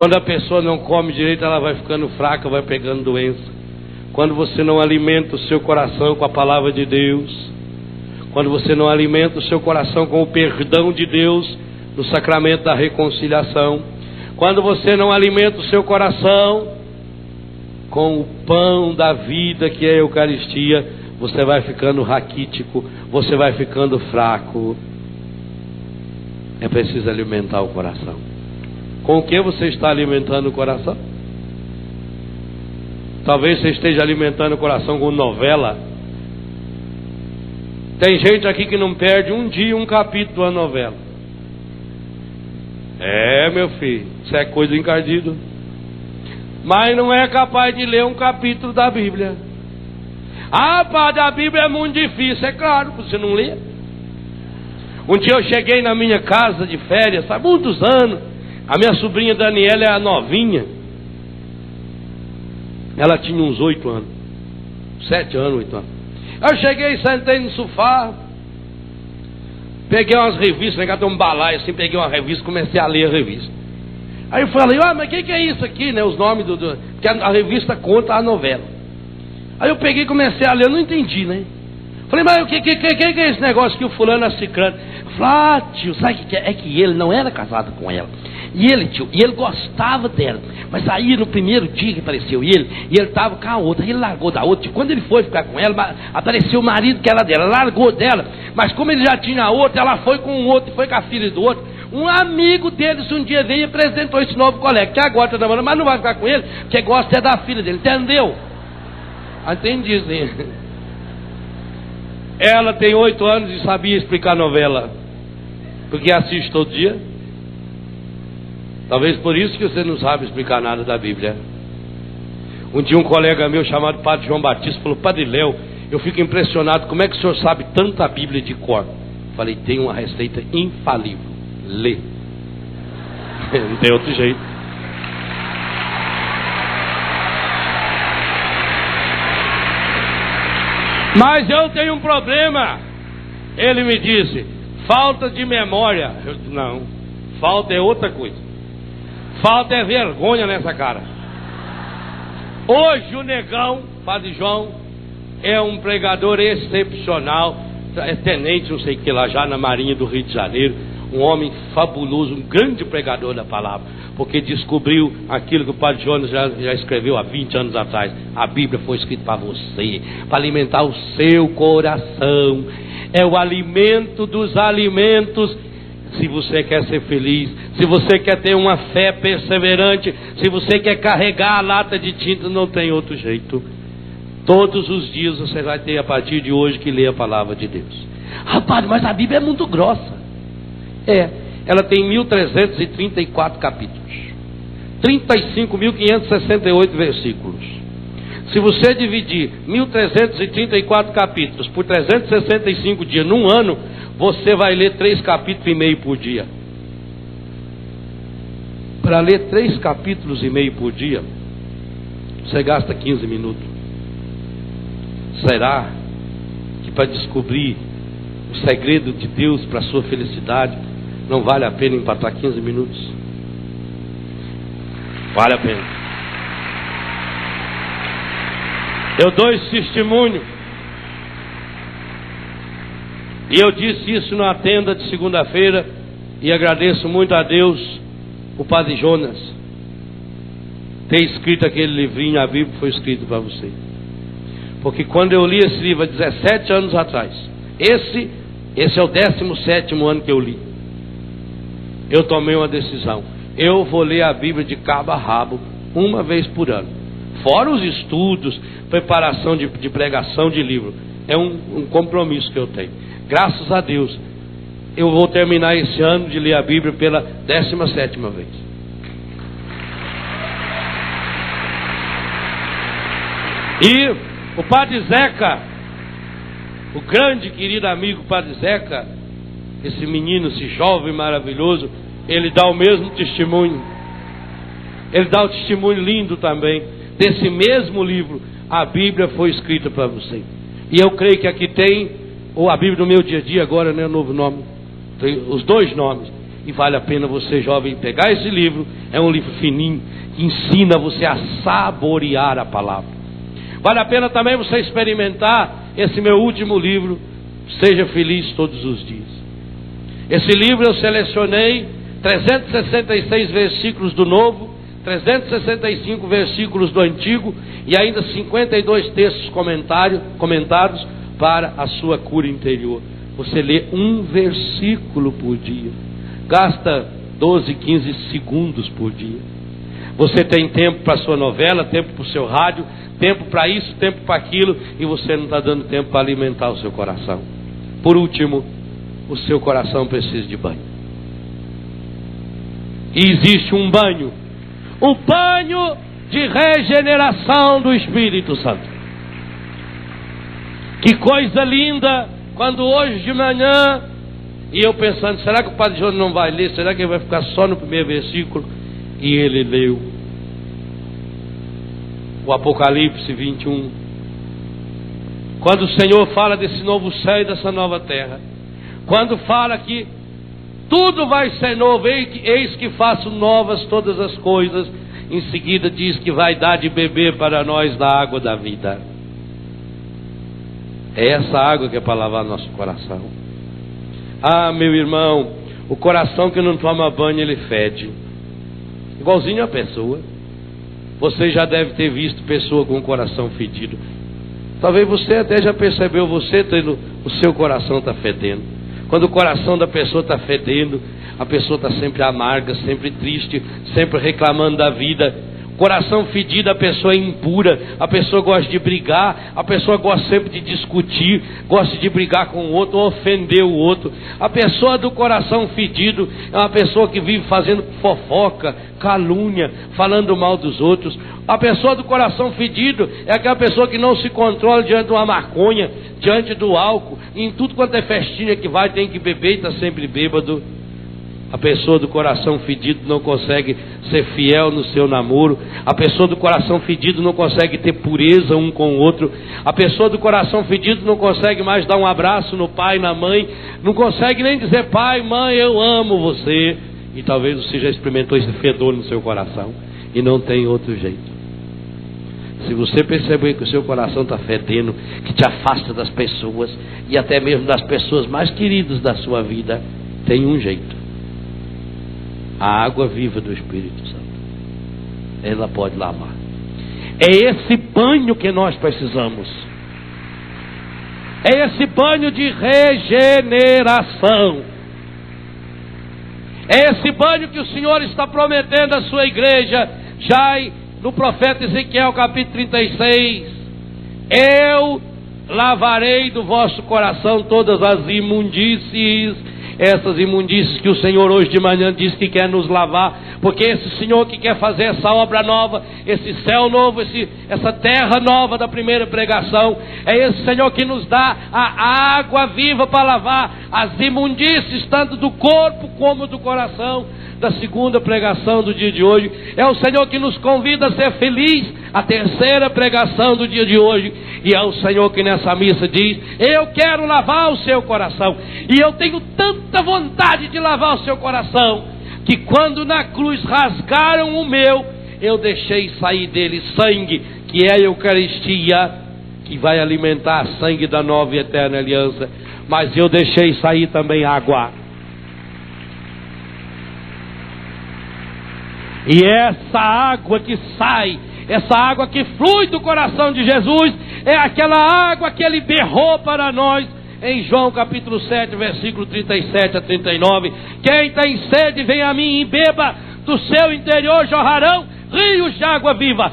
Quando a pessoa não come direito, ela vai ficando fraca, vai pegando doença. Quando você não alimenta o seu coração com a palavra de Deus, quando você não alimenta o seu coração com o perdão de Deus no sacramento da reconciliação, quando você não alimenta o seu coração com o pão da vida que é a Eucaristia, você vai ficando raquítico, você vai ficando fraco. É preciso alimentar o coração. Com o que você está alimentando o coração? Talvez você esteja alimentando o coração com novela. Tem gente aqui que não perde um dia um capítulo da novela. É, meu filho, isso é coisa encardido. Mas não é capaz de ler um capítulo da Bíblia. Ah, padre, a Bíblia é muito difícil. É claro, você não lê. Um dia eu cheguei na minha casa de férias, há muitos anos. A minha sobrinha Daniela é a novinha. Ela tinha uns oito anos. Sete anos, oito anos. Eu cheguei, sentei no sofá. Peguei umas revistas, negado um balaio assim, peguei uma revista, comecei a ler a revista. Aí eu falei, ah, mas o que, que, é isso aqui, né? Os nomes do. do... Porque a, a, revista conta a novela. Aí eu peguei e comecei a ler, eu não entendi, né? Falei, mas o que, que, que, que é esse negócio que o fulano é ciclano? Falei, ah, sabe o que, que é? É que ele não era casado com ela. E ele, tio, e ele gostava dela. Mas aí no primeiro dia que apareceu ele, e ele estava com a outra, ele largou da outra. Tio, quando ele foi ficar com ela, apareceu o marido que era dela, largou dela. Mas como ele já tinha a outra, ela foi com o outro, foi com a filha do outro. Um amigo deles um dia veio e apresentou esse novo colega, que agora está namorando, mas não vai ficar com ele, porque gosta é da filha dele, entendeu? Entendi, sim. Ela tem oito anos e sabia explicar novela, porque assiste todo dia. Talvez por isso que você não sabe explicar nada da Bíblia. Um dia um colega meu chamado Padre João Batista falou, Padre Léo, eu fico impressionado, como é que o senhor sabe tanta Bíblia de cor? Falei, tem uma receita infalível lê. Não tem outro jeito. Mas eu tenho um problema. Ele me disse: falta de memória. Eu não, falta é outra coisa. Falta é vergonha nessa cara. Hoje o negão, Padre João, é um pregador excepcional, é tenente, não sei o que lá, já na Marinha do Rio de Janeiro um homem fabuloso, um grande pregador da palavra, porque descobriu aquilo que o Padre Jonas já, já escreveu há 20 anos atrás. A Bíblia foi escrita para você, para alimentar o seu coração. É o alimento dos alimentos. Se você quer ser feliz, se você quer ter uma fé perseverante, se você quer carregar a lata de tinta, não tem outro jeito. Todos os dias você vai ter a partir de hoje que ler a palavra de Deus. Rapaz, mas a Bíblia é muito grossa. É, ela tem 1334 capítulos, 35.568 versículos. Se você dividir 1334 capítulos por 365 dias num ano, você vai ler três capítulos e meio por dia. Para ler três capítulos e meio por dia, você gasta 15 minutos. Será que para descobrir o segredo de Deus para a sua felicidade, não vale a pena empatar 15 minutos? Vale a pena. Eu dou esse testemunho. E eu disse isso na tenda de segunda-feira. E agradeço muito a Deus, o Padre Jonas, ter escrito aquele livrinho, a Bíblia foi escrito para você. Porque quando eu li esse livro há 17 anos atrás, esse, esse é o 17 ano que eu li eu tomei uma decisão. Eu vou ler a Bíblia de cabo a rabo, uma vez por ano. Fora os estudos, preparação de, de pregação de livro. É um, um compromisso que eu tenho. Graças a Deus, eu vou terminar esse ano de ler a Bíblia pela 17 vez. E o Padre Zeca, o grande querido amigo Padre Zeca, esse menino, esse jovem maravilhoso, ele dá o mesmo testemunho. Ele dá o testemunho lindo também. Desse mesmo livro, a Bíblia foi escrita para você. E eu creio que aqui tem, ou a Bíblia do meu dia a dia, agora, né? Novo nome. Tem os dois nomes. E vale a pena você, jovem, pegar esse livro. É um livro fininho que ensina você a saborear a palavra. Vale a pena também você experimentar esse meu último livro, Seja Feliz Todos os Dias. Esse livro eu selecionei 366 versículos do Novo, 365 versículos do Antigo e ainda 52 textos comentados para a sua cura interior. Você lê um versículo por dia, gasta 12, 15 segundos por dia. Você tem tempo para sua novela, tempo para o seu rádio, tempo para isso, tempo para aquilo, e você não está dando tempo para alimentar o seu coração. Por último, o seu coração precisa de banho. E existe um banho, o banho de regeneração do Espírito Santo. Que coisa linda quando hoje de manhã, e eu pensando, será que o Padre João não vai ler? Será que ele vai ficar só no primeiro versículo? E ele leu o Apocalipse 21. Quando o Senhor fala desse novo céu e dessa nova terra, quando fala que tudo vai ser novo, eis que faço novas todas as coisas, em seguida diz que vai dar de beber para nós da água da vida. É essa água que é para lavar nosso coração. Ah, meu irmão, o coração que não toma banho ele fede, igualzinho a pessoa. Você já deve ter visto pessoa com o coração fedido. Talvez você até já percebeu, você tendo o seu coração está fedendo. Quando o coração da pessoa está fedendo, a pessoa está sempre amarga, sempre triste, sempre reclamando da vida. Coração fedido, a pessoa é impura, a pessoa gosta de brigar, a pessoa gosta sempre de discutir, gosta de brigar com o outro, ofender o outro. A pessoa do coração fedido é uma pessoa que vive fazendo fofoca, calúnia, falando mal dos outros. A pessoa do coração fedido é aquela pessoa que não se controla diante de uma maconha, diante do álcool, em tudo quanto é festinha que vai, tem que beber e está sempre bêbado. A pessoa do coração fedido não consegue ser fiel no seu namoro. A pessoa do coração fedido não consegue ter pureza um com o outro. A pessoa do coração fedido não consegue mais dar um abraço no pai, na mãe. Não consegue nem dizer, pai, mãe, eu amo você. E talvez você já experimentou esse fedor no seu coração. E não tem outro jeito. Se você perceber que o seu coração está fedendo, que te afasta das pessoas e até mesmo das pessoas mais queridas da sua vida, tem um jeito a água viva do Espírito Santo. Ela pode lavar. É esse banho que nós precisamos. É esse banho de regeneração. É esse banho que o Senhor está prometendo à sua igreja, já no profeta Ezequiel capítulo 36. Eu lavarei do vosso coração todas as imundícies essas imundícies que o Senhor hoje de manhã diz que quer nos lavar, porque esse Senhor que quer fazer essa obra nova, esse céu novo, esse, essa terra nova da primeira pregação, é esse Senhor que nos dá a água viva para lavar as imundícies, tanto do corpo como do coração da segunda pregação do dia de hoje. É o Senhor que nos convida a ser feliz, a terceira pregação do dia de hoje. E é o Senhor que nessa missa diz: Eu quero lavar o seu coração. E eu tenho tanta vontade de lavar o seu coração, que quando na cruz rasgaram o meu, eu deixei sair dele sangue, que é a Eucaristia, que vai alimentar sangue da nova e eterna aliança. Mas eu deixei sair também água E essa água que sai, essa água que flui do coração de Jesus, é aquela água que ele berrou para nós em João capítulo 7, versículo 37 a 39. Quem tem sede, vem a mim e beba, do seu interior jorrarão rios de água viva.